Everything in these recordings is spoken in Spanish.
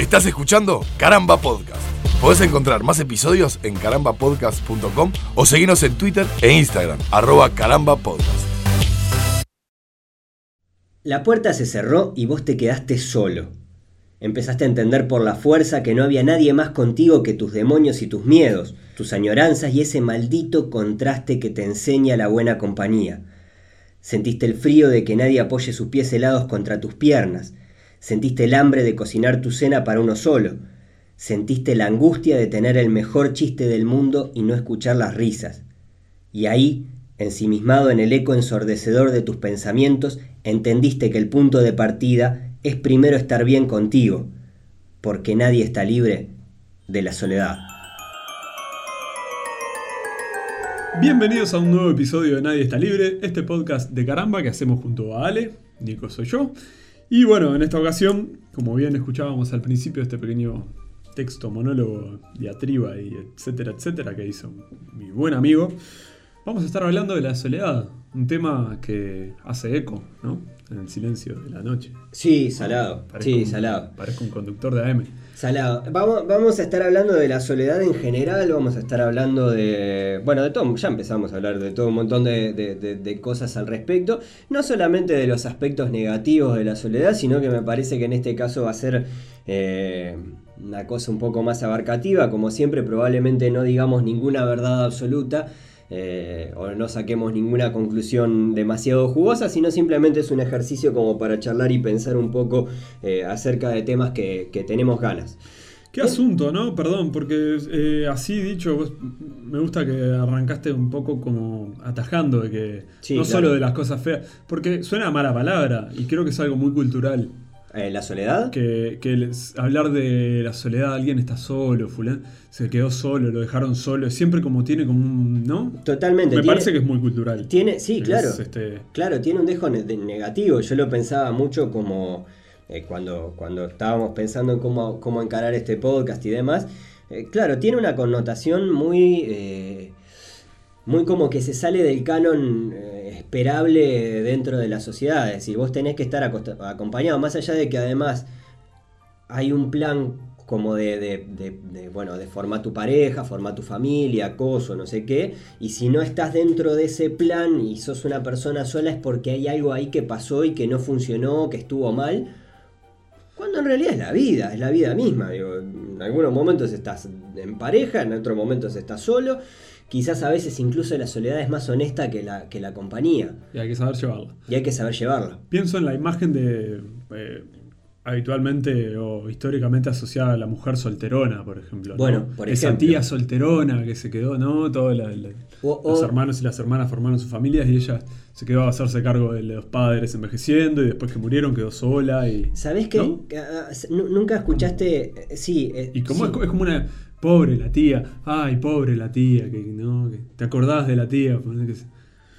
Estás escuchando Caramba Podcast. Podés encontrar más episodios en carambapodcast.com o seguirnos en Twitter e Instagram, arroba carambapodcast. La puerta se cerró y vos te quedaste solo. Empezaste a entender por la fuerza que no había nadie más contigo que tus demonios y tus miedos, tus añoranzas y ese maldito contraste que te enseña la buena compañía. Sentiste el frío de que nadie apoye sus pies helados contra tus piernas. Sentiste el hambre de cocinar tu cena para uno solo. Sentiste la angustia de tener el mejor chiste del mundo y no escuchar las risas. Y ahí, ensimismado en el eco ensordecedor de tus pensamientos, entendiste que el punto de partida es primero estar bien contigo, porque nadie está libre de la soledad. Bienvenidos a un nuevo episodio de Nadie está libre, este podcast de caramba que hacemos junto a Ale, Nico soy yo. Y bueno, en esta ocasión, como bien escuchábamos al principio, este pequeño texto, monólogo, diatriba y etcétera, etcétera, que hizo mi buen amigo, vamos a estar hablando de la soledad, un tema que hace eco, ¿no? En el silencio de la noche. Sí, salado. Parezco sí, un- salado. Parezco un conductor de AM. Salado. Vamos, a estar hablando de la soledad en general, vamos a estar hablando de... Bueno, de todo, ya empezamos a hablar de todo un montón de cosas al respecto. No solamente de los aspectos negativos de la soledad, sino que me parece que en este caso va a ser eh, una cosa un poco más abarcativa. Como siempre, probablemente no digamos ninguna verdad absoluta. Eh, o no saquemos ninguna conclusión demasiado jugosa, sino simplemente es un ejercicio como para charlar y pensar un poco eh, acerca de temas que, que tenemos ganas. Qué asunto, ¿no? Perdón, porque eh, así dicho, vos- me gusta que arrancaste un poco como atajando de que Sí, no claro. solo de las cosas feas, porque suena a mala palabra y creo que es algo muy cultural. Eh, ¿La soledad? Que, que les- hablar de la soledad, alguien está solo, fulano se quedó solo, lo dejaron solo, siempre como tiene como un. ¿No? Totalmente. Me tiene- parece que es muy cultural. Tiene, sí, Es, claro. este, Claro, tiene un dejo ne- de- negativo. Yo lo pensaba mucho como eh, cuando, cuando estábamos pensando en cómo, cómo encarar este podcast y demás. Eh, claro, tiene una connotación muy, muy como que se sale del canon eh, esperable dentro de la sociedad. Es decir, vos tenés que estar acompañado, más allá de que además hay un plan como de, de- de- bueno, de formar tu pareja, formar tu familia, acoso, no sé qué, y si no estás dentro de ese plan y sos una persona sola es porque hay algo ahí que pasó y que no funcionó, que estuvo mal, cuando en realidad es la vida, es la vida misma, en algunos momentos estás en pareja, en otros momentos estás solo, quizás a veces incluso la soledad es más honesta que la, que la compañía, y hay que saber llevarla. y hay que saber llevarla. Pienso en la imagen de. eh, habitualmente o históricamente asociada a la mujer solterona, por ejemplo. ¿no? Bueno, por Esa ejemplo. tía solterona que se quedó, ¿no? Todos los hermanos y las hermanas formaron sus familias y ella se quedó a hacerse cargo de los padres envejeciendo y después que murieron quedó sola y. ¿Sabés qué? Ah, nu- Nunca escuchaste. eh, Sí. eh, Y como sí. es, es como una. Pobre la tía. Ay, pobre la tía. Que, ¿no? que te acordás de la tía.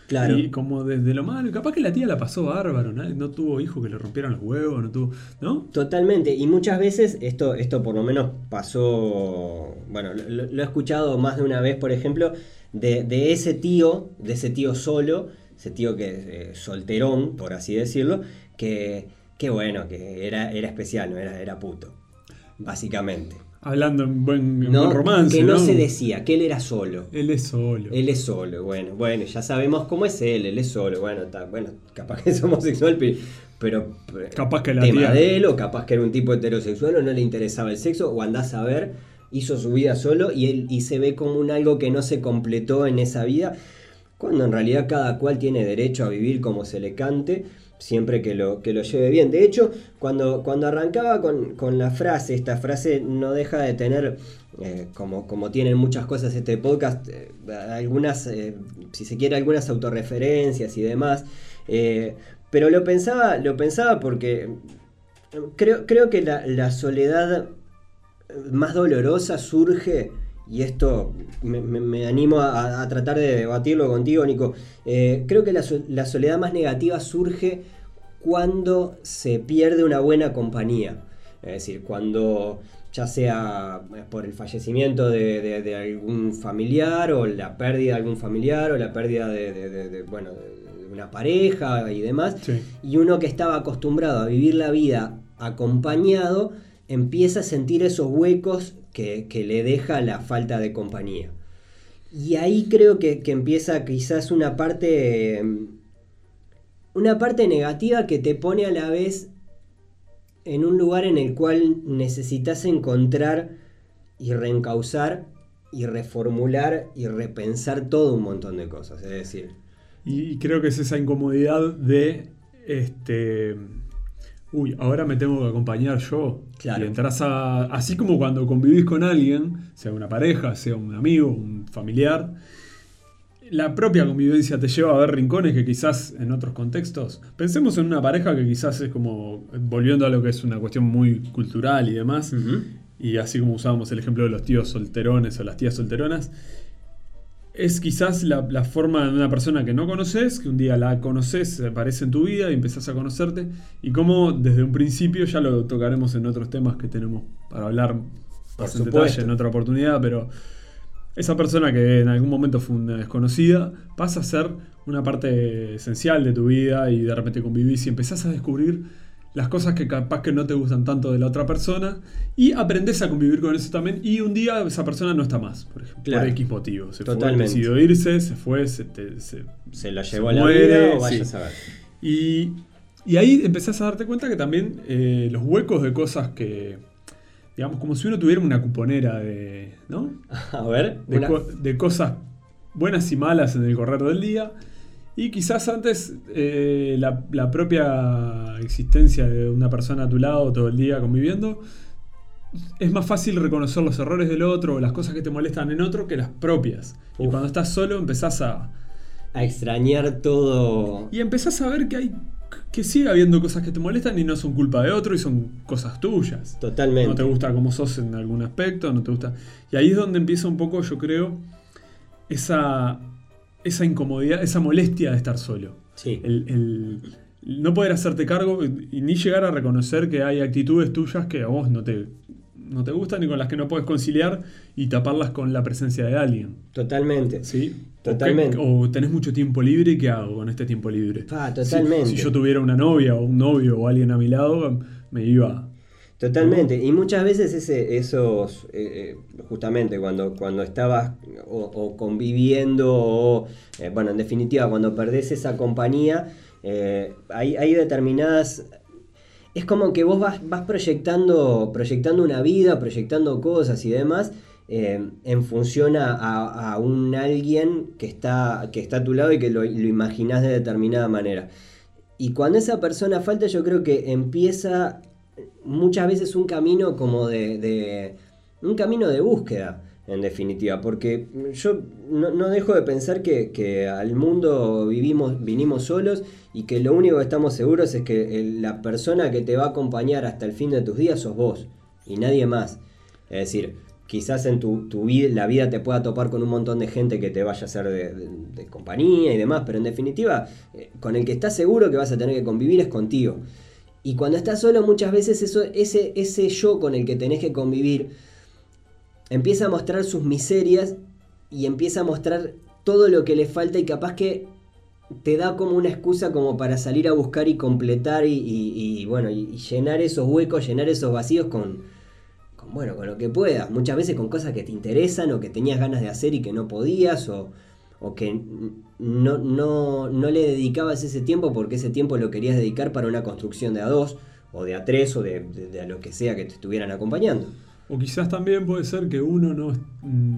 Claro. Y como desde lo malo. Capaz que la tía la pasó bárbaro. ¿no? No tuvo hijos que le rompieran los huevos. No tuvo. ¿No? Totalmente. Y muchas veces esto, esto por lo menos pasó. Bueno, lo, lo he escuchado más de una vez, por ejemplo, de, de ese tío, de ese tío solo, ese tío que eh, solterón, por así decirlo, que, que bueno, que era, era especial, no era, era puto. Básicamente. Hablando en buen, buen romance. que no, ¿no? se decía, que él era solo. Él es solo. Él es solo, bueno, bueno, ya sabemos cómo es él, él es solo, bueno, está, bueno, capaz que es homosexual, pe- pero, pero Capaz que la tema tía- de él, o capaz que era un tipo heterosexual, o no le interesaba el sexo, o andás a ver, hizo su vida solo y él y se ve como un algo que no se completó en esa vida, cuando en realidad cada cual tiene derecho a vivir como se le cante, siempre que lo, que lo lleve bien. De hecho, cuando, cuando arrancaba con, con la frase, esta frase no deja de tener, eh, como, como tienen muchas cosas este podcast, eh, algunas, eh, si se quiere, algunas autorreferencias y demás. pero lo pensaba, lo pensaba porque creo, creo que la, soledad más dolorosa surge, y esto me, animo a, tratar de debatirlo contigo, Nico, creo que la, la soledad más negativa surge cuando se pierde una buena compañía. Es decir, cuando ya sea por el fallecimiento de, de- de algún familiar o la pérdida de algún familiar o la pérdida de, de- bueno, una pareja y demás, Sí. y uno que estaba acostumbrado a vivir la vida acompañado empieza a sentir esos huecos que, que le deja la falta de compañía. Y ahí creo que, que empieza quizás una parte. Una parte negativa que te pone a la vez en un lugar en el cual necesitas encontrar y reencauzar y reformular y repensar todo un montón de cosas. Es decir. Y creo que es esa incomodidad de este. Uy, ahora me tengo que acompañar yo. Claro. Y entras a. Así como cuando convivís con alguien, sea una pareja, sea un amigo, un familiar, la propia convivencia te lleva a ver rincones que quizás en otros contextos. Pensemos en una pareja que quizás es como. volviendo a lo que es una cuestión muy cultural y demás. Y así como usábamos el ejemplo de los tíos solterones o las tías solteronas es quizás la, la, forma de una persona que no conoces, que un día la conoces, aparece en tu vida y empezás a conocerte, y cómo desde un principio, ya lo tocaremos en otros temas que tenemos para hablar más en detalle en otra oportunidad, pero esa persona que en algún momento fue una desconocida pasa a ser una parte esencial de tu vida y de repente convivís y empezás a descubrir las cosas que capaz que no te gustan tanto de la otra persona y aprendes a convivir con eso también y un día esa persona no está más, por ejemplo, Claro. por X motivo. Se Totalmente. fue, decidió irse, se fue, se, te- se- Se la se llevó a la muere, vida o vaya sí. a saber. Y, y ahí empezás a darte cuenta que también eh, los huecos de cosas que, digamos, como si uno tuviera una cuponera de, ¿no? A ver, de, una- co- de cosas buenas y malas en el correr del día. Y quizás antes eh, la, la propia existencia de una persona a tu lado todo el día conviviendo, es más fácil reconocer los errores del otro o las cosas que te molestan en otro que las propias. Y cuando estás solo empezás a... a extrañar todo. Y empezás a ver que hay... que sigue habiendo cosas que te molestan y no son culpa de otro y son cosas tuyas. Totalmente. No te gusta cómo sos en algún aspecto, no te gusta. Y ahí es donde empieza un poco, yo creo, esa, esa incomodidad, esa molestia de estar solo. Sí. El, el no poder hacerte cargo y, y ni llegar a reconocer que hay actitudes tuyas que a vos no te, no te gustan y con las que no puedes conciliar y taparlas con la presencia de alguien. Totalmente. ¿Sí? Totalmente. O, o tenés mucho tiempo libre, ¿qué hago con este tiempo libre? Si- totalmente. Si, yo tuviera una novia o un novio o alguien a mi lado, me iba. Totalmente. Y muchas veces ese, esos, eh, eh, justamente cuando, cuando estabas o, o conviviendo, o, eh, bueno, en definitiva, cuando perdés esa compañía, eh, hay, hay determinadas... Es como que vos vas, proyectando, proyectando una vida, proyectando cosas y demás, eh, en función a, un alguien que está, que está a tu lado y que lo, lo imaginás de determinada manera. Y cuando esa persona falta, yo creo que empieza muchas veces un camino como de- un camino de búsqueda, en definitiva, porque yo no, no dejo de pensar que, que al mundo vivimos, vinimos solos y que lo único que estamos seguros es que el- la persona que te va a acompañar hasta el fin de tus días sos vos y nadie más. Es decir, quizás en tu, tu vida, la vida te pueda topar con un montón de gente que te vaya a ser de, de- de compañía y demás, pero en definitiva, eh, con el que estás seguro que vas a tener que convivir es contigo. Y cuando estás solo, muchas veces eso, ese, ese yo con el que tenés que convivir empieza a mostrar sus miserias y empieza a mostrar todo lo que le falta y capaz que te da como una excusa como para salir a buscar y completar y, bueno, y, llenar esos huecos, llenar esos vacíos con, con, bueno, con lo que puedas. Muchas veces con cosas que te interesan o que tenías ganas de hacer y que no podías o, o que no, no, no le dedicabas ese tiempo porque ese tiempo lo querías dedicar para una construcción de a dos o de a tres o de, de- de a lo que sea que te estuvieran acompañando. O quizás también puede ser que uno no mm,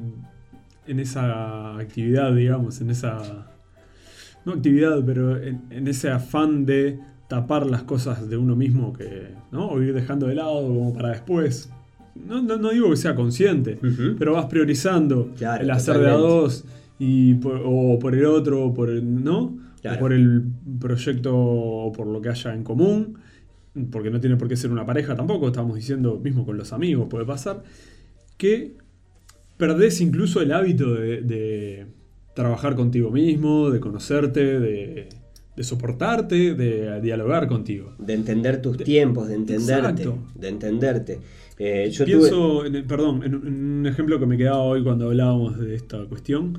en esa actividad, digamos, en esa no actividad, pero en, en ese afán de tapar las cosas de uno mismo que, ¿no? O ir dejando de lado como para después. No, no, no digo que sea consciente, pero vas priorizando Claro, el hacer de a dos y por- o por el otro, o por el, ¿no? Claro. O por el proyecto o por lo que haya en común, porque no tiene por qué ser una pareja tampoco, estamos diciendo mismo con los amigos, puede pasar, que perdés incluso el hábito de, de trabajar contigo mismo, de conocerte, de, de soportarte, de dialogar contigo. De entender tus tiempos, de entenderte. Exacto. De entenderte. Eh, yo tuve- Pienso, en perdón, en, en un ejemplo que me quedaba hoy cuando hablábamos de esta cuestión.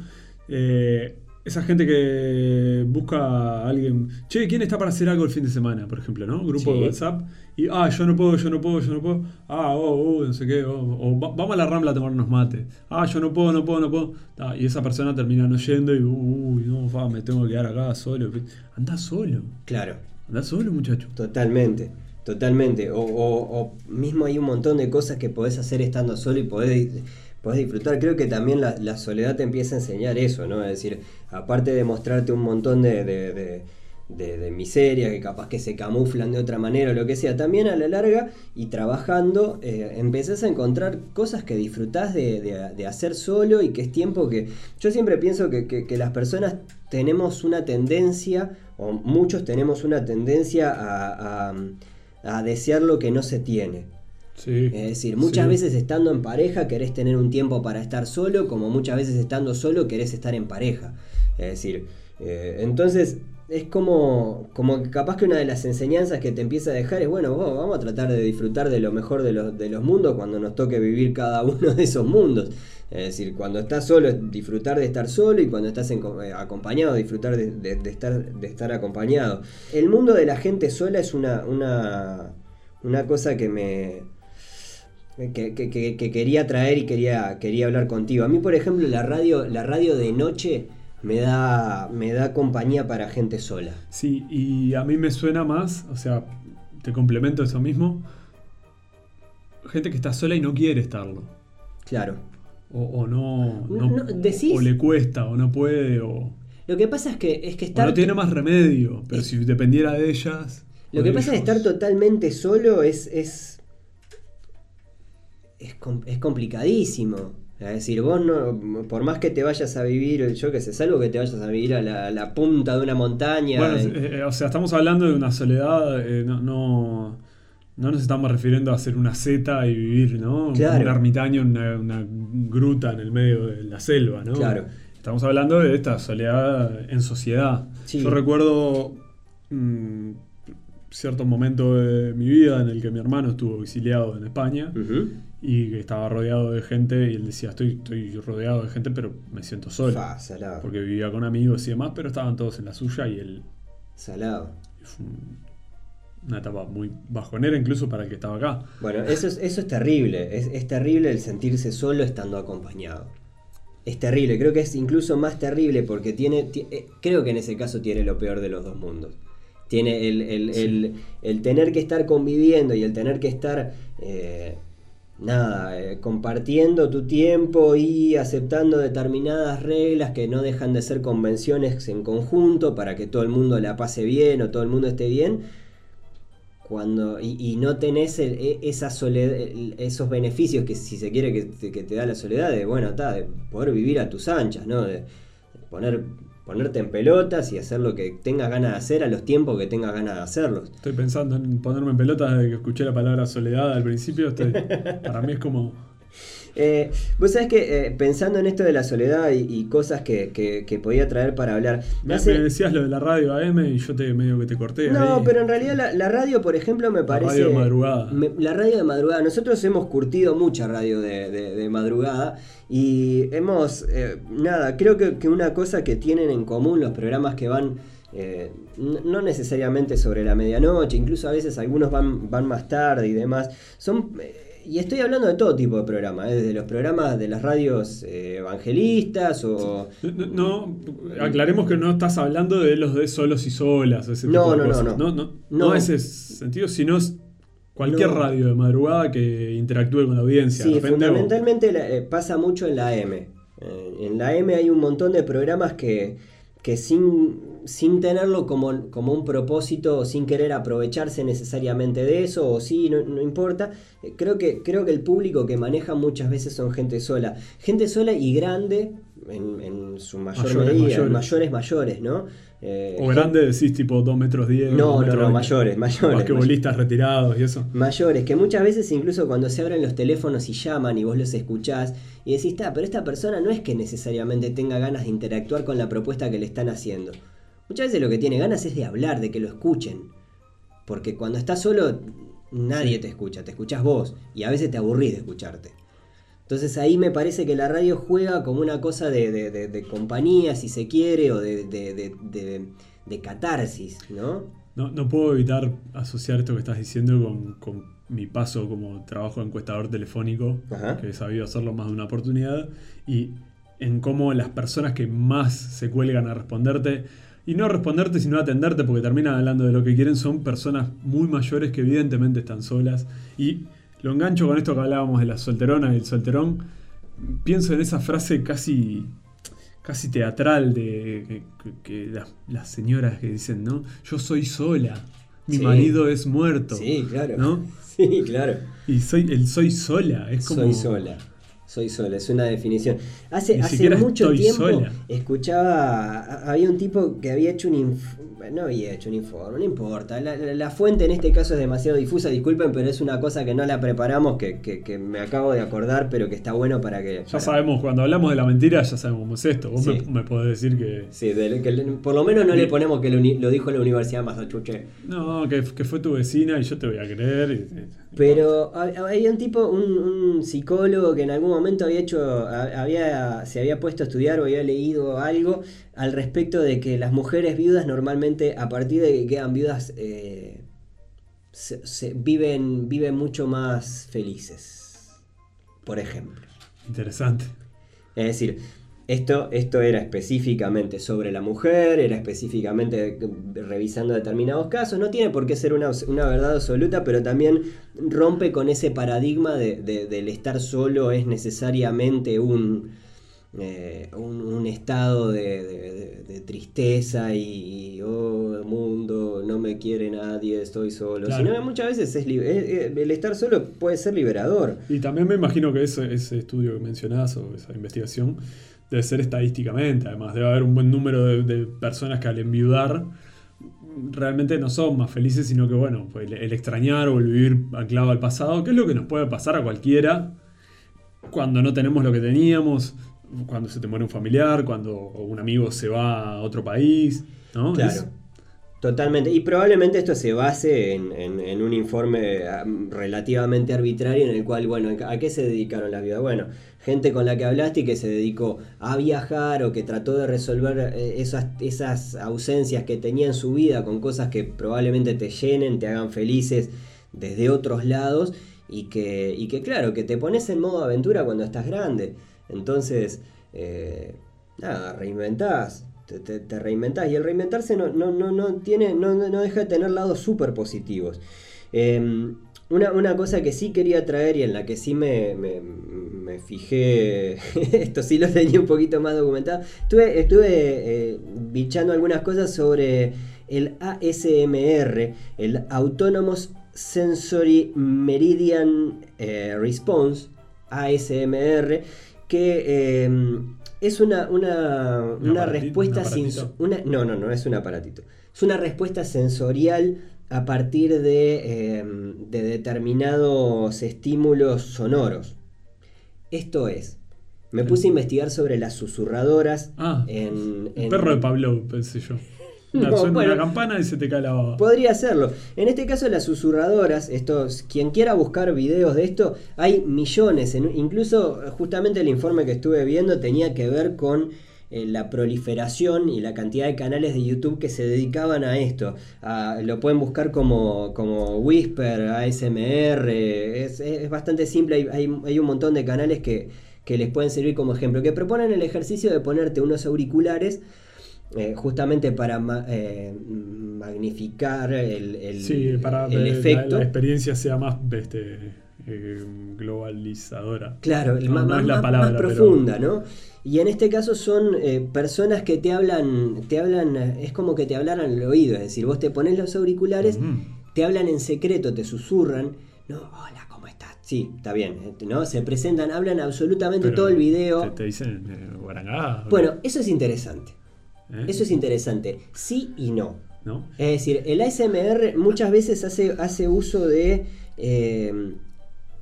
eh, esa gente que busca a alguien, che, ¿quién está para hacer algo el fin de semana? Por ejemplo, ¿no? Grupo Sí. de WhatsApp. Y, ah, yo no puedo, yo no puedo, yo no puedo. Ah, oh, oh, no sé qué. oh, o "Va- vamos a la rambla a tomarnos mate. Ah, yo no puedo, no puedo, no puedo. Ah, y esa persona termina no yendo y, uy, no, fa, me tengo que quedar acá solo. Andá solo. Claro. Andá solo, muchacho. Totalmente, totalmente. O, o- o mismo hay un montón de cosas que podés hacer estando solo y podés, podés disfrutar. Creo que también la, soledad te empieza a enseñar eso, ¿no? Es decir, aparte de mostrarte un montón de, de, de, de- miseria que capaz que se camuflan de otra manera o lo que sea, también a la larga y trabajando eh, empezás a encontrar cosas que disfrutás de, hacer solo y que es tiempo que... Yo siempre pienso que, que- las personas tenemos una tendencia, o muchos tenemos una tendencia a- a desear lo que no se tiene. Sí. Es decir, muchas Sí. veces estando en pareja querés tener un tiempo para estar solo, como muchas veces estando solo querés estar en pareja. Es decir, eh, entonces es como, como que capaz que una de las enseñanzas que te empieza a dejar es, bueno, vos, vamos a tratar de disfrutar de lo mejor de los, de los mundos cuando nos toque vivir cada uno de esos mundos. Es decir, cuando estás solo, es disfrutar de estar solo y cuando estás en eh, acompañado, disfrutar de, de- de estar, de estar acompañado. El mundo de la gente sola es una, una, una cosa que me, que, que- que- que quería traer y quería, quería hablar contigo. A mí, por ejemplo, la radio, la radio de noche me da, me da compañía para gente sola. Sí, y a mí me suena más, o sea, te complemento eso mismo. Gente que está sola y no quiere estarlo. Claro. O, o no, no- No, decís- o le cuesta, o no puede, o, Lo que pasa es que, es que estar. no tiene más remedio. Pero si dependiera de ellas. Lo que pasa es ellos. estar totalmente solo es. es. Es, es complicadísimo. Es decir, vos no. Por más que te vayas a vivir, yo qué sé, salvo que te vayas a vivir a la, la punta de una montaña. Bueno, en- eh, o sea, estamos hablando de una soledad, eh, no, no, no nos estamos refiriendo a hacer una zeta y vivir, ¿no? Claro. Un ermitaño en una, una gruta en el medio de la selva, ¿no? Claro. Estamos hablando de esta soledad en sociedad. Sí. Yo recuerdo mm, cierto momento de mi vida en el que mi hermano estuvo exiliado en España Ujú. Y que estaba rodeado de gente y él decía, estoy, estoy rodeado de gente pero me siento solo. Fa, salado. Porque vivía con amigos y demás, pero estaban todos en la suya y él Salado. fue una etapa muy bajonera incluso para el que estaba acá. Bueno, eso es, eso es terrible. Es, es terrible el sentirse solo estando acompañado. Es terrible, creo que es incluso más terrible porque tiene, ti- eh, creo que en ese caso tiene lo peor de los dos mundos. Tiene el, el- el- el tener que estar conviviendo y el tener que estar, eh, nada, eh, compartiendo tu tiempo y aceptando determinadas reglas que no dejan de ser convenciones en conjunto para que todo el mundo la pase bien o todo el mundo esté bien cuando y, no tenés e- esos beneficios que si se quiere que te, que te da la soledad de bueno está de poder vivir a tus anchas no de poner ponerte en pelotas y hacer lo que tengas ganas de hacer a los tiempos que tengas ganas de hacerlos Estoy pensando en ponerme en pelotas desde que escuché la palabra soledad al principio. estoy- para mí es como... Eh, vos sabés que eh, pensando en esto de la soledad y, y cosas que, que- que podía traer para hablar Me, hace- me decías lo de la radio AM y yo te medio que te corté. No, ahí. pero en realidad la, la radio, por ejemplo, me parece. radio de madrugada. me- la radio de madrugada. Nosotros hemos curtido mucha radio de, de- de madrugada y hemos. eh, nada, creo que, que una cosa que tienen en común los programas que van. eh, no necesariamente sobre la medianoche, incluso a veces algunos van, van más tarde y demás. Son. Y estoy hablando de todo tipo de programas, eh, desde los programas de las radios eh, evangelistas o. No, no, aclaremos que no estás hablando de los de solos y solas, ese tipo No, de no, no, cosas. no. No, no, No. no ese sentido, sino es cualquier radio de madrugada que interactúe con la audiencia. Sí, de repente, o- fundamentalmente la- eh, pasa mucho en la M. En la M hay un montón de programas que, que sin, sin tenerlo como, como un propósito o sin querer aprovecharse necesariamente de eso, o sí, no, no importa, eh, creo que, creo que el público que maneja muchas veces son gente sola. Gente sola y grande en, en su mayor Mayores, medida, mayores. mayores, mayores, ¿no? Eh, O grande decís tipo 2 metros 10. No, no, no, 20. mayores, mayores. Basquetbolistas retirados y eso. Mayores, que muchas veces incluso cuando se abren los teléfonos y llaman y vos los escuchás y decís, está, pero esta persona no es que necesariamente tenga ganas de interactuar con la propuesta que le están haciendo. Muchas veces lo que tiene ganas es de hablar, de que lo escuchen. Porque cuando estás solo, nadie te escucha, te escuchás vos y a veces te aburrís de escucharte. Entonces ahí me parece que la radio juega como una cosa de, de- de- de compañía, si se quiere, o de, catarsis, ¿no? No, no puedo evitar asociar esto que estás diciendo con, con mi paso como trabajo de encuestador telefónico, Ajá. que he sabido hacerlo más de una oportunidad, y en cómo las personas que más se cuelgan a responderte, y no responderte sino atenderte porque terminan hablando de lo que quieren, son personas muy mayores que evidentemente están solas. Y lo engancho con esto que hablábamos de la solterona y el solterón, pienso en esa frase casi casi teatral de que, que- que las, las señoras que dicen, ¿no? Yo soy sola, mi Sí. marido es muerto. Sí, claro. ¿No? Sí, claro. Y soy el soy sola, es como Soy sola. Soy sola, es una definición. Hace, hace mucho tiempo sola. escuchaba, había un tipo que había hecho un informe, no había hecho un informe, no importa. La, la- la fuente en este caso es demasiado difusa, disculpen, pero es una cosa que no la preparamos, que, que- que me acabo de acordar, pero que está bueno para que... Ya para- sabemos, cuando hablamos de la mentira, ya sabemos esto. Vos Sí. me, me podés decir que. Sí, de- que le- por lo menos no le ponemos que lo, dijo la Universidad de Massachusetts. No, que, que fue tu vecina y yo te voy a creer. y- y- Pero ha- había un tipo, un, un psicólogo que en algún momento había hecho, ha- había, se había puesto a estudiar o había leído algo al respecto de que las mujeres viudas normalmente, a partir de que quedan viudas, eh, se- se- viven, viven mucho más felices. Por ejemplo. Interesante. Es decir, esto, esto era específicamente sobre la mujer, era específicamente revisando determinados casos. No tiene por qué ser una, una verdad absoluta, pero también rompe con ese paradigma de- de- del estar solo es necesariamente un, eh, un, un estado de, de- de- de tristeza y, oh, mundo, no me quiere nadie, estoy solo. Claro. Sino que muchas veces es, eh, eh, el estar solo puede ser liberador. Y también me imagino que ese, ese estudio que mencionás o esa investigación debe ser estadísticamente. Además, debe haber un buen número de, personas que al enviudar realmente no son más felices, sino que, bueno, pues el, extrañar o el vivir anclado al pasado, que es lo que nos puede pasar a cualquiera cuando no tenemos lo que teníamos, cuando se te muere un familiar, cuando un amigo se va a otro país, ¿no? Claro. Totalmente. Y probablemente esto se base en, un informe ah, relativamente arbitrario en el cual, bueno, ¿a qué se dedicaron las viudas? Bueno, gente con la que hablaste y que se dedicó a viajar o que trató de resolver eh, esas, ausencias que tenía en su vida con cosas que probablemente te llenen, te hagan felices desde otros lados y que, y que claro, que te pones en modo aventura cuando estás grande. Entonces, eh, nada, reinventás, te, te- reinventás. Y el reinventarse no, no, no, no, tiene, no, no deja de tener lados súper positivos. Eh, una, una cosa que sí quería traer y en la que sí me, me- fijé, esto sí lo tenía un poquito más documentado, estuve, estuve eh, bichando algunas cosas sobre el ASMR, el Autonomous Sensory Meridian eh, Response, ASMR, que eh, es una, una, ¿Un una respuesta sin... Una, no, no, no es un aparatito. Es una respuesta sensorial a partir de, eh, de determinados estímulos sonoros. Esto es, me puse a investigar sobre las susurradoras Ah, en, el perro de Pablo, pensé yo. Una, No, suena bueno. una campana y se te cae la baba. Podría hacerlo. En este caso, las susurradoras, estos, quien quiera buscar videos de esto, hay millones. en- incluso, justamente el informe que estuve viendo tenía que ver con eh, la proliferación y la cantidad de canales de YouTube que se dedicaban a esto. Lo pueden buscar como, como Whisper, ASMR. Es, es bastante simple. Hay, hay- hay un montón de canales que, que les pueden servir como ejemplo. Que proponen el ejercicio de ponerte unos auriculares. Eh, justamente para ma- eh, magnificar el, el- Sí, para el que la- efecto. La, experiencia sea más este, eh, globalizadora. Claro, el No, ma- no ma- es la palabra, más pero- profunda, ¿no? Y en este caso son eh, personas que te hablan, te hablan, es como que te hablaran al oído, es decir, vos te pones los auriculares, te hablan en secreto, te susurran, no, hola, ¿cómo estás? Sí, está bien, eh, ¿no? Se presentan, hablan absolutamente Pero todo el video. Te, te dicen guarangá. ¿o Bueno, eso es interesante? ¿Eh? eso es interesante, sí y no. ¿No? Es decir, el ASMR muchas veces hace, hace uso de. eh,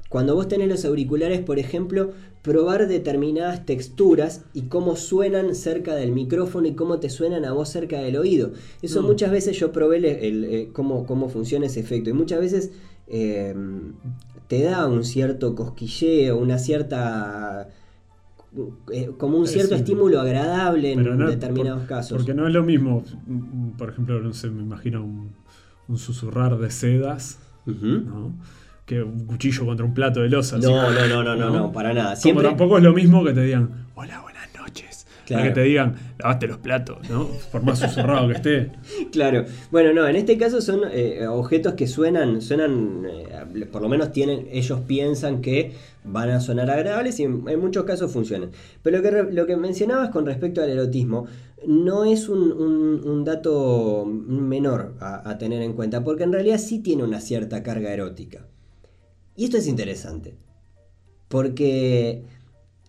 cuando vos tenés los auriculares, por ejemplo, probar determinadas texturas y cómo suenan cerca del micrófono y cómo te suenan a vos cerca del oído. Eso Mm. muchas veces yo probé el- el, eh, cómo, cómo funciona ese efecto. Y muchas veces eh, te da un cierto cosquilleo, una cierta eh, como un cierto estímulo agradable en no- determinados por- casos. Porque no es lo mismo, por ejemplo, no sé, me imagino un, un susurrar de sedas. ¿no? Que un cuchillo contra un plato de losa. No, no, no, no, no, no, para nada. Como tampoco es lo mismo que te digan, hola, noches. Claro. A que te digan, lavaste los platos, ¿no? Por más susurrado que esté. Claro. Bueno, no, en este caso son eh, objetos que suenan, suenan, eh, por lo menos tienen, ellos piensan que van a sonar agradables y en, en muchos casos funcionan. Pero lo que, re- lo que mencionabas con respecto al erotismo no es un, un- un dato menor a, a tener en cuenta, porque en realidad sí tiene una cierta carga erótica. Y esto es interesante, porque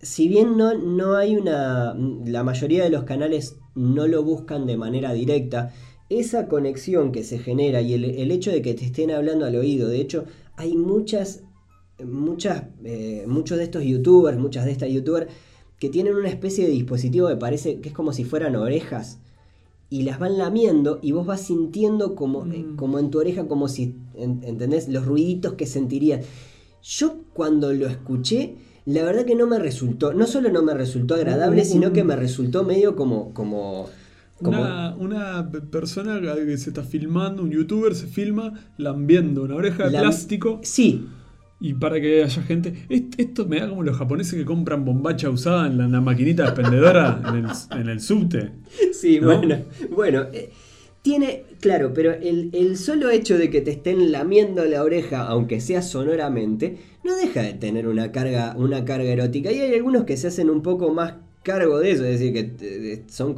si bien no, no hay una... La mayoría de los canales no lo buscan de manera directa, esa conexión que se genera y el, el hecho de que te estén hablando al oído, de hecho, hay muchas, muchas, eh, muchos de estos youtubers, muchas de estas youtubers, que tienen una especie de dispositivo que parece que es como si fueran orejas y las van lamiendo y vos vas sintiendo como, eh, Mm. como en tu oreja, como si, en- ¿entendés? Los ruiditos que sentirías. Yo cuando lo escuché, la verdad que no me resultó, no solo no me resultó agradable, sino que me resultó medio como, como, como Una, una pe- persona que se está filmando, un youtuber se filma lambiendo una oreja de La- plástico Sí, y para que haya gente. Est- Esto me da como los japoneses que compran bombacha usada en la, en la maquinita expendedora en el, en el subte. sí, ¿No? bueno, bueno, eh, tiene, claro, pero el, el solo hecho de que te estén lamiendo la oreja, aunque sea sonoramente, no deja de tener una carga, una carga erótica. Y hay algunos que se hacen un poco más cargo de eso, es decir, que eh, son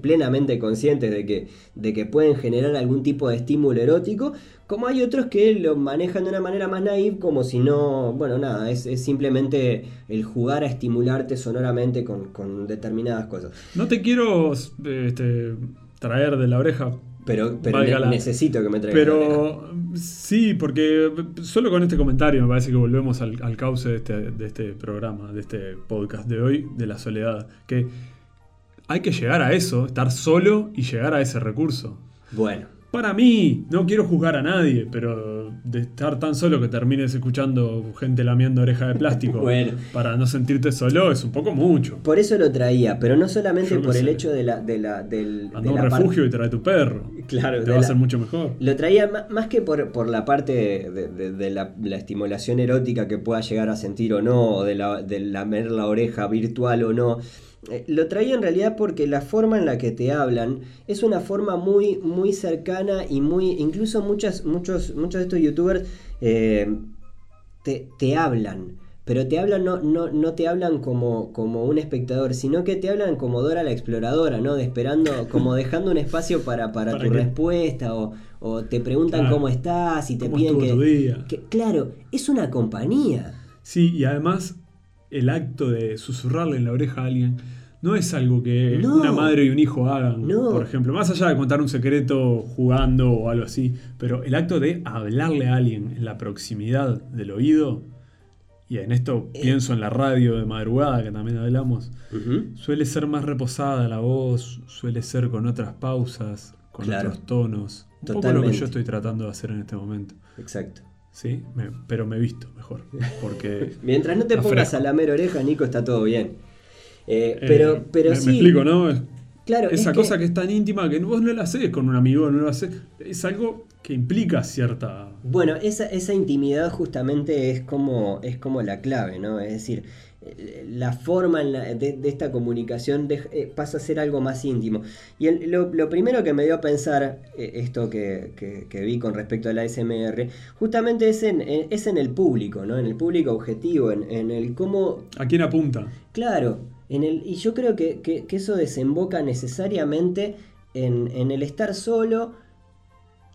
plenamente conscientes de que, de que pueden generar algún tipo de estímulo erótico, como hay otros que lo manejan de una manera más naive, como si no, bueno, nada, es, es simplemente el jugar a estimularte sonoramente con, con determinadas cosas. No te quiero este, traer de la oreja. Pero, pero ne- necesito que me traigan. Pero sí, porque solo con este comentario me parece que volvemos al, al cauce de este, de este programa, de este podcast de hoy, de la soledad. Que hay que llegar a eso, estar solo y llegar a ese recurso. Bueno, Para mí, no quiero juzgar a nadie, pero de estar tan solo que termines escuchando gente lamiendo oreja de plástico Bueno. para no sentirte solo es un poco mucho. por eso lo traía, pero no solamente por el hecho de la, de la, del, Anda de un la refugio y trae tu perro. Claro, Te va a hacer mucho mejor. Lo traía más que por, por la parte de, de- de la, la estimulación erótica que pueda llegar a sentir o no, o de, la, de lamer la oreja virtual o no. Eh, lo traía en realidad porque la forma en la que te hablan es una forma muy, muy cercana y muy. Incluso muchas, muchos, muchos de estos youtubers eh, te, te hablan. Pero te hablan, no, no, no te hablan como, como un espectador, sino que te hablan como Dora la exploradora, ¿no? De esperando, como dejando un espacio para, para, Para tu respuesta, o, o te preguntan Claro. cómo estás y te ¿Cómo piden que, que- Claro, es una compañía. Sí, y además el acto de susurrarle en la oreja a alguien no es algo que No. una madre y un hijo hagan, No. por ejemplo, más allá de contar un secreto jugando o algo así, pero el acto de hablarle a alguien en la proximidad del oído, y en esto Eh. pienso en la radio de madrugada que también hablamos, suele ser más reposada la voz, suele ser con otras pausas, con Claro. otros tonos, un poco lo que yo estoy tratando de hacer en este momento. Exacto. ¿Sí? Me- pero me he visto mejor. Porque Mientras no te pongas fresco. a lamer oreja, Nico, está todo bien. Eh, Eh, pero pero me, sí. me explico, ¿no? Claro, Esa es cosa que... es tan íntima que vos no la haces con un amigo, no la haces. Es algo que implica cierta. Bueno, esa, esa intimidad justamente es como, es como la clave, ¿no? Es decir, la forma en la- de, de esta comunicación de- eh, pasa a ser algo más íntimo. Y el- lo, lo primero que me dio a pensar, eh, esto que, que- que vi con respecto a la SMR, justamente es en, en- es en el público, ¿no? En el público objetivo, en, en el cómo ¿A quién apunta? Claro, en el, y yo creo que, que- eso desemboca necesariamente en, en el estar solo.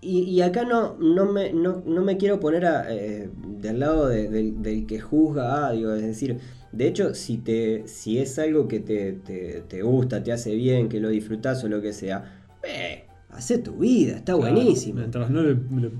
Y, y acá no, no, me, no, no me quiero poner a, eh, del lado de- del, del que juzga, ah, digo, es decir, de hecho, si, te, si es algo que te, te, te gusta, te hace bien, que lo disfrutás o lo que sea, eh, hace tu vida, está Claro, buenísimo. Mientras no le, le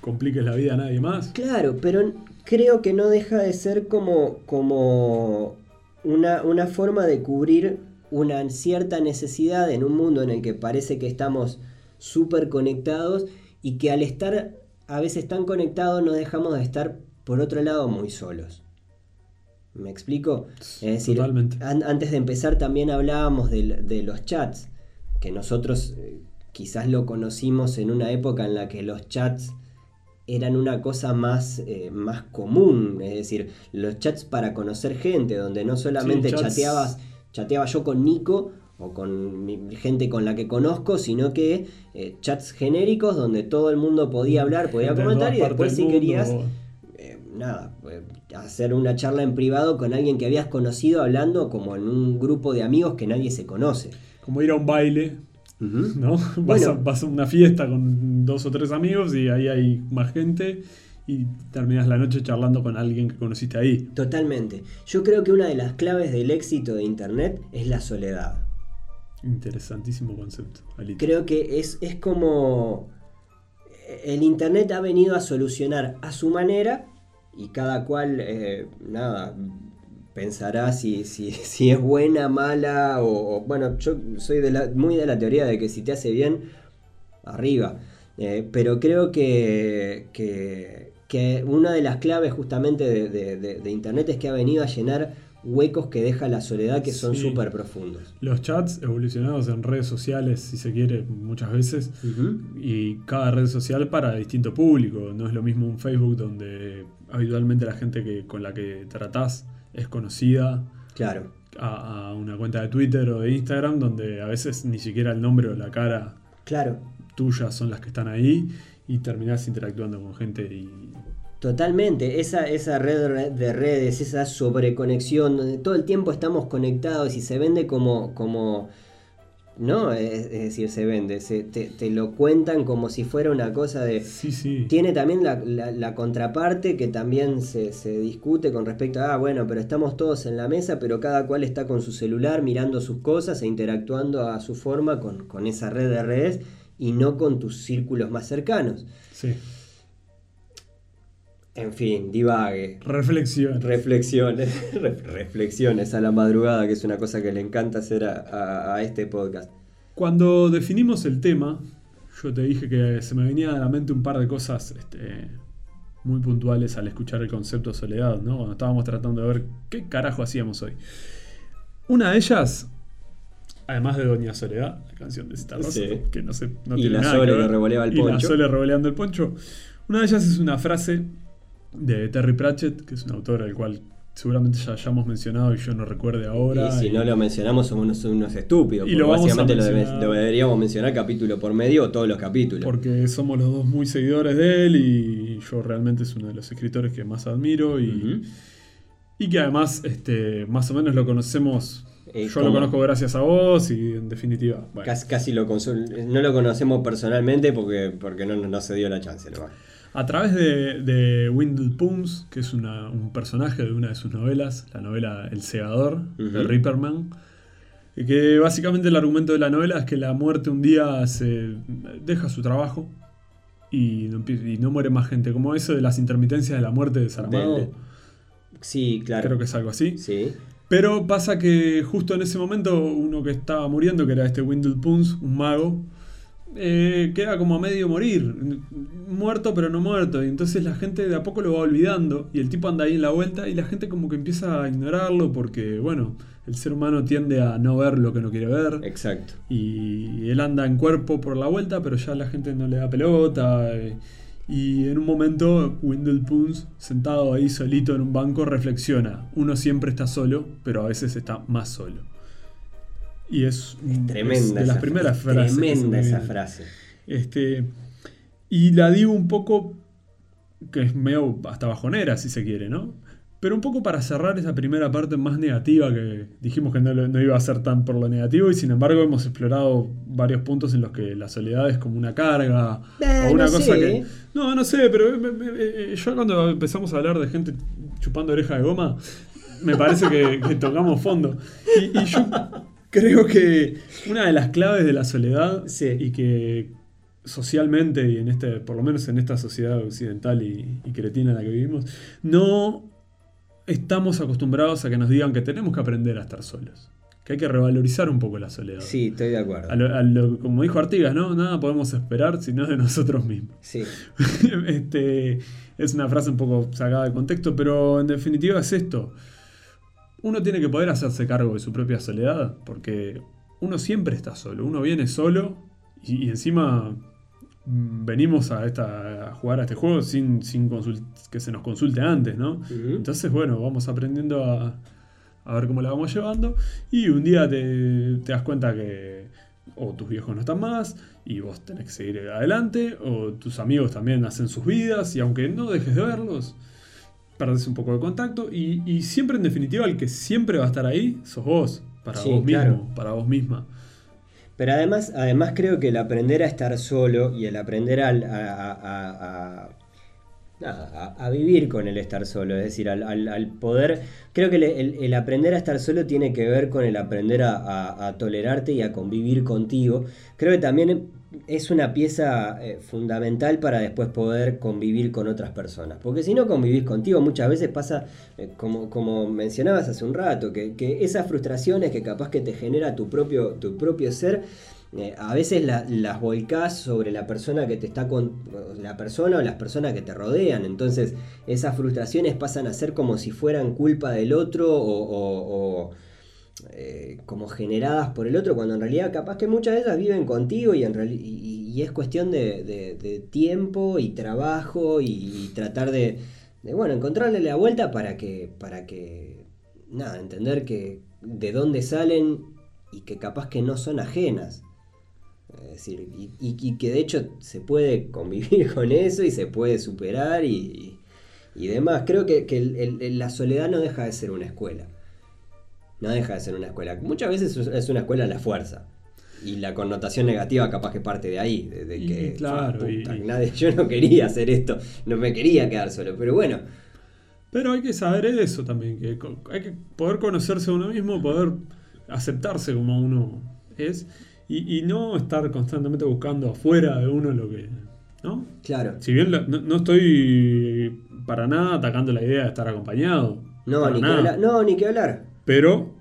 compliques la vida a nadie más. Claro, pero creo que no deja de ser como, como una, una forma de cubrir una cierta necesidad en un mundo en el que parece que estamos súper conectados y que al estar a veces tan conectados no dejamos de estar por otro lado muy solos. ¿Me explico? Es decir, Totalmente. an- antes de empezar también hablábamos de, los chats, que nosotros eh, quizás lo conocimos en una época en la que los chats eran una cosa más, eh, más común, es decir, los chats para conocer gente, donde no solamente Sí, chateabas, chateaba yo con Nico o con mi- gente con la que conozco, sino que eh, chats genéricos donde todo el mundo podía hablar, podía Gente comentar y después si querías mundo. Nada, hacer una charla en privado con alguien que habías conocido hablando como en un grupo de amigos que nadie se conoce. Como ir a un baile. ¿no? Vas, Bueno. a, vas a una fiesta con dos o tres amigos y ahí hay más gente y terminas la noche charlando con alguien que conociste ahí. Totalmente. Yo creo que una de las claves del éxito de Internet es la soledad. Interesantísimo concepto, Alito. Creo que es, es como el Internet ha venido a solucionar a su manera y cada cual, eh, nada, pensará si, si, si es buena, mala o, o- bueno, yo soy de la, muy de la teoría de que si te hace bien, arriba. Eh, pero creo que, que, que una de las claves justamente de, de- de- de Internet es que ha venido a llenar huecos que deja la soledad que son Sí. súper profundos. Los chats evolucionados en redes sociales, si se quiere, muchas veces, y cada red social para distinto público. No es lo mismo un Facebook donde habitualmente la gente que, con la que tratás es conocida Claro. a, a una cuenta de Twitter o de Instagram donde a veces ni siquiera el nombre o la cara Claro, tuya son las que están ahí y terminás interactuando con gente y totalmente. Esa, esa red de redes, esa sobreconexión, donde todo el tiempo estamos conectados y se vende como. como no, es, es decir, se vende, se, te, te lo cuentan como si fuera una cosa de. sí, sí. Tiene también la, la- la contraparte que también se, se discute con respecto a, ah, bueno, pero estamos todos en la mesa, pero cada cual está con su celular mirando sus cosas e interactuando a su forma con, con esa red de redes y no con tus círculos más cercanos. Sí. En fin, divague. Reflexión. Reflexiones, re- reflexiones a la madrugada, que es una cosa que le encanta hacer a, a- a este podcast. Cuando definimos el tema, yo te dije que se me venía a la mente un par de cosas este, muy puntuales al escuchar el concepto de soledad, ¿no? Cuando estábamos tratando de ver qué carajo hacíamos hoy. Una de ellas, además de Doña Soledad, la canción de Rosa, Sí. que no, sé, no Y tiene la nada Sole que ver, revoleaba el y la poncho. Sole revoleando el poncho. Una de ellas es una frase de Terry Pratchett, que es un autor al cual seguramente ya hayamos mencionado y yo no recuerde ahora. y si no lo mencionamos somos unos, unos estúpidos. Y lo vamos a básicamente lo, debe- mencionar. lo deberíamos mencionar capítulo por medio o todos los capítulos. Porque somos los dos muy seguidores de él y yo realmente es uno de los escritores que más admiro y, y que además este, más o menos lo conocemos. Eh, yo lo conozco gracias a vos y en definitiva. bueno. Casi, casi lo no lo conocemos personalmente porque, porque no, no se dio la chance. nomás. A través de, de Wendell Pooms, que es una- un personaje de una de sus novelas, la novela El Segador, de Ujú. Ripperman, y que básicamente el argumento de la novela es que la muerte un día se deja su trabajo y no, empie- y no muere más gente. Como eso de las intermitencias de la muerte de Saramago, Del- Sí, claro. creo que es algo así. Sí. Pero pasa que justo en ese momento uno que estaba muriendo, que era este Wendell Pooms, un mago, eh, queda como a medio morir, muerto pero no muerto, y entonces la gente de a poco lo va olvidando, y el tipo anda ahí en la vuelta, y la gente como que empieza a ignorarlo, porque bueno, el ser humano tiende a no ver lo que no quiere ver, Exacto. y él anda en cuerpo por la vuelta, pero ya la gente no le da pelota. eh, y en un momento, Wendell Pooms, sentado ahí solito en un banco, reflexiona. Uno siempre está solo, pero a veces está más solo. Y es, Es es tremenda. de las primeras es frases. Tremenda esa frase. Este, y la digo un poco, que es medio hasta bajonera, si se quiere, ¿no? Pero un poco para cerrar esa primera parte más negativa que dijimos que no, no iba a ser tan por lo negativo y sin embargo hemos explorado varios puntos en los que la soledad es como una carga Eh, o una no cosa sé. que... No, no sé, pero me- me- me- yo cuando empezamos a hablar de gente chupando oreja de goma, me parece que, que tocamos fondo. Y, y yo creo que una de las claves de la soledad Sí. y que socialmente y en este, por lo menos en esta sociedad occidental y, y cretina en la que vivimos, no estamos acostumbrados a que nos digan que tenemos que aprender a estar solos. que hay que revalorizar un poco la soledad. Sí, estoy de acuerdo. A lo- a lo- como dijo Artigas, ¿no? Nada podemos esperar sino de nosotros mismos. Sí, este, es una frase un poco sacada de contexto, pero en definitiva es esto. Uno tiene que poder hacerse cargo de su propia soledad, porque uno siempre está solo, uno viene solo y, y encima mm, venimos a, esta, a jugar a este juego sin, sin que se nos consulte antes, ¿no? Entonces, bueno, vamos aprendiendo a, a ver cómo la vamos llevando. Y un día te, te das cuenta que o tus viejos no están más y vos tenés que seguir adelante, o tus amigos también hacen sus vidas y aunque no dejes de verlos, perdés un poco de contacto y, y siempre en definitiva el que siempre va a estar ahí sos vos, para Sí, vos mismo, claro. para vos misma. Pero además, además creo que el aprender a estar solo y el aprender a, a- a- a- vivir con el estar solo, es decir, al, al- al poder, creo que el, el- el aprender a estar solo tiene que ver con el aprender a tolerarte y a convivir contigo. Creo que también es una pieza eh, fundamental para después poder convivir con otras personas. Porque si no convivís contigo, muchas veces pasa, eh, como, como mencionabas hace un rato, que, que esas frustraciones que capaz que te genera tu propio, tu propio ser, eh, a veces la- las volcás sobre la persona que te está con la persona o las personas que te rodean. Entonces, esas frustraciones pasan a ser como si fueran culpa del otro o, o- o, eh, como generadas por el otro, cuando en realidad capaz que muchas de ellas viven contigo y, en y, es cuestión de, de- tiempo y trabajo y, tratar de, bueno, encontrarle la vuelta para que, para que, nada, entender que de dónde salen y que capaz que no son ajenas. Decir, y, que de hecho se puede convivir con eso y se puede superar y, demás. Creo que, que la soledad no deja de ser una escuela. No deja de ser una escuela. Muchas veces es- una escuela a la fuerza. Y la connotación negativa capaz que parte de ahí, de, de Y que claro, "Ah, y- puta, nadie, yo no quería hacer esto, no me quería quedar solo. Pero bueno, Pero hay que saber eso también, que hay que poder conocerse a uno mismo, poder aceptarse como uno es y, y no estar constantemente buscando afuera de uno lo que... ¿no? claro. Si bien la- no, no estoy para nada atacando la idea de estar acompañado, No, ni que hablar. No, ni que hablar. Pero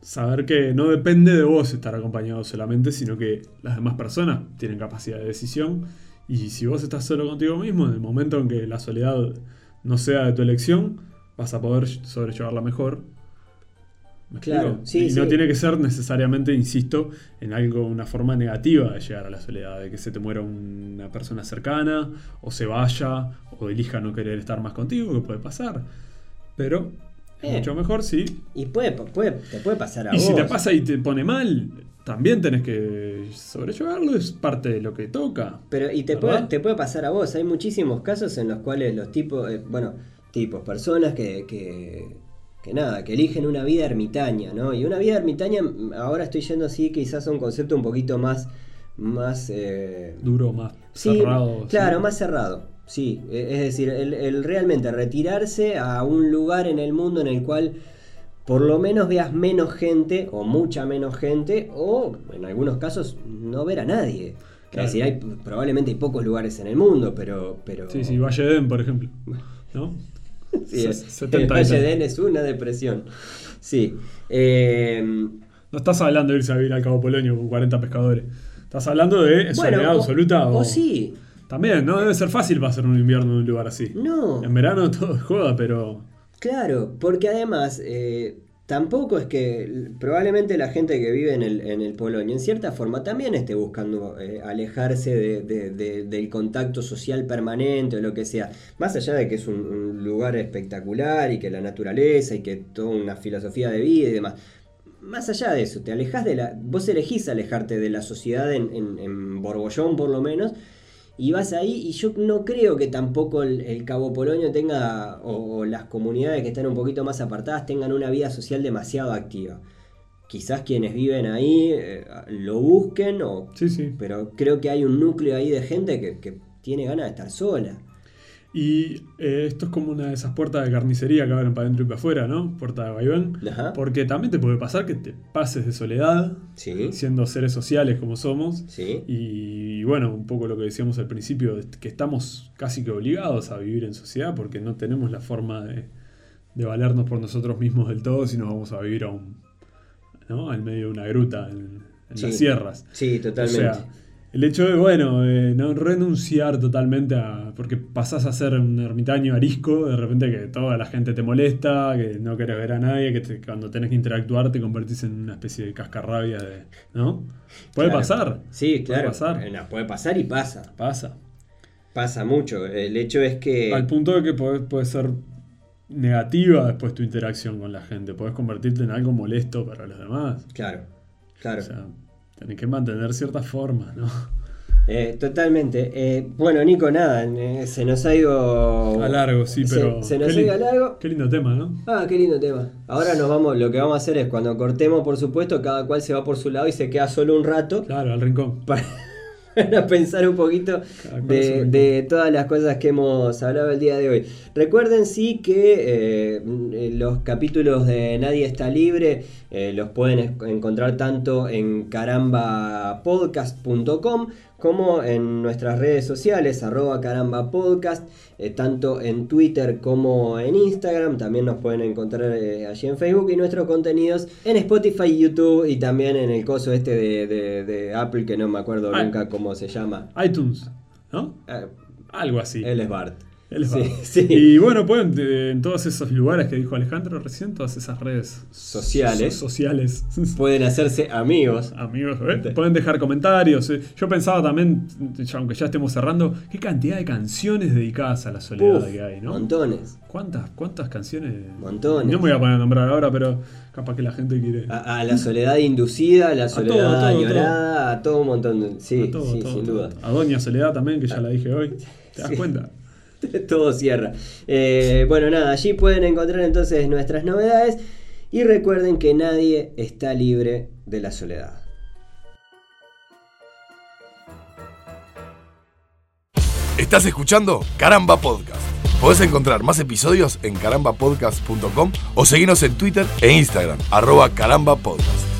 saber que no depende de vos estar acompañado solamente, sino que las demás personas tienen capacidad de decisión y si vos estás solo contigo mismo, en el momento en que la soledad no sea de tu elección, vas a poder sobrellevarla mejor. ¿Me Claro, sí, y no tiene que ser necesariamente, insisto, en algo, una forma negativa de llegar a la soledad, de que se te muera una persona cercana, o se vaya, o elija no querer estar más contigo, que puede pasar. Pero mucho mejor si Y puede, puede, te puede pasar a y vos. si te pasa y te pone mal, también tenés que sobrellevarlo, es parte de lo que toca. Pero y te puede, te puede pasar a vos. Hay muchísimos casos en los cuales los tipos, eh, bueno, tipos, personas que, que, que nada, que eligen una vida ermitaña, ¿no? Y una vida ermitaña, ahora estoy yendo así quizás a un concepto un poquito más, más eh, Duro, más sí, cerrado. Claro, sí. más cerrado. Sí, e- es decir, el, el realmente retirarse a un lugar en el mundo en el cual por lo menos veas menos gente o mucha menos gente o en algunos casos no ver a nadie. Claro. Es decir, hay, probablemente hay pocos lugares en el mundo, pero... pero Sí, sí, Valle Edén, por ejemplo. ¿No? Sí, Se- el- 70 el y Valle Den es una depresión. Sí. Eh, No estás hablando de irse a vivir al Cabo Polonio con 40 pescadores. Estás hablando de soledad bueno, o- absoluta. o sí. También, ¿no? Debe ser fácil pasar un invierno en un lugar así. No. En verano todo es joda, pero. Claro, porque además eh, tampoco es que probablemente la gente que vive en el, en el Polonio en cierta forma también esté buscando eh, alejarse de- de- de- del contacto social permanente o lo que sea. Más allá de que es un, un lugar espectacular y que la naturaleza y que toda una filosofía de vida y demás. Más allá de eso, te alejas de la. Vos elegís alejarte de la sociedad en, en, en Borbollón por lo menos. Y vas ahí y yo no creo que tampoco el, el Cabo Polonio tenga, o, o las comunidades que están un poquito más apartadas, tengan una vida social demasiado activa. Quizás quienes viven ahí eh, lo busquen, o, Sí, sí. pero creo que hay un núcleo ahí de gente que, que tiene ganas de estar sola. Y eh, esto es como una de esas puertas de carnicería que abren para adentro y para afuera, ¿no? Puerta de vaivén. Ajá. Porque también te puede pasar que te pases de soledad, Sí, siendo seres sociales como somos. sí, Y bueno, un poco lo que decíamos al principio, que estamos casi que obligados a vivir en sociedad porque no tenemos la forma de, de valernos por nosotros mismos del todo si nos vamos a vivir a un, ¿no? Al medio de una gruta en, en Sí. las sierras. Sí, O totalmente. sea, el hecho de, bueno, de no renunciar totalmente a. Porque pasás a ser un ermitaño arisco, de repente que toda la gente te molesta, que no querés ver a nadie, que te- cuando tenés que interactuar te convertís en una especie de cascarrabia de. ¿No? Puede Claro. pasar. Sí, Puede claro. pasar. Eh, no, puede pasar y pasa. Pasa. Pasa mucho. El hecho es que. Al punto de que podés- puede ser negativa después tu interacción con la gente. Podés convertirte en algo molesto para los demás. Claro, claro. O sea, tenés que mantener ciertas formas, ¿no? Eh, totalmente. Eh, bueno, Nico, nada, eh, se nos ha ido. A largo, sí, pero. Se, nos ha ido a largo. Qué lindo tema, ¿no? Ah, qué lindo tema. Ahora nos vamos, lo que vamos a hacer es cuando cortemos, por supuesto, cada cual se va por su lado y se queda solo un rato Claro, al rincón. para, para pensar un poquito cual de, todas las cosas que hemos hablado el día de hoy. Recuerden sí que eh, los capítulos de Nadie está libre eh, los pueden encontrar tanto en carambapodcast.com como en nuestras redes sociales, arroba carambapodcast, eh, tanto en Twitter como en Instagram. También nos pueden encontrar eh, allí en Facebook y nuestros contenidos en Spotify, YouTube y también en el coso este de, de- de Apple que no me acuerdo Ah. nunca cómo se llama. iTunes, ¿no? Eh, Algo así. él es Bart. Sí, sí. Y bueno, pueden eh, en todos esos lugares que dijo Alejandro recién, todas esas redes Sociales. so- sociales. Pueden hacerse amigos. Amigos, ¿eh? pueden dejar comentarios. eh. Yo pensaba también, aunque ya estemos cerrando, qué cantidad de canciones dedicadas a la soledad Uf, que hay, ¿no? Montones. ¿Cuántas, ¿Cuántas canciones? Montones. No me voy a poner a nombrar ahora, pero capaz que la gente quiere. A, a la soledad inducida, a la soledad todo, todo, añorada, a todo un montón de. Sí, A sí, sin duda. A Doña Soledad también, que ya la dije hoy. ¿Te das cuenta? Todo cierra. Eh, bueno, nada, allí pueden encontrar entonces nuestras novedades. Y recuerden que nadie está libre de la soledad. Estás escuchando Caramba Podcast. Podés encontrar más episodios en carambapodcast.com o seguirnos en Twitter e Instagram, arroba carambapodcast.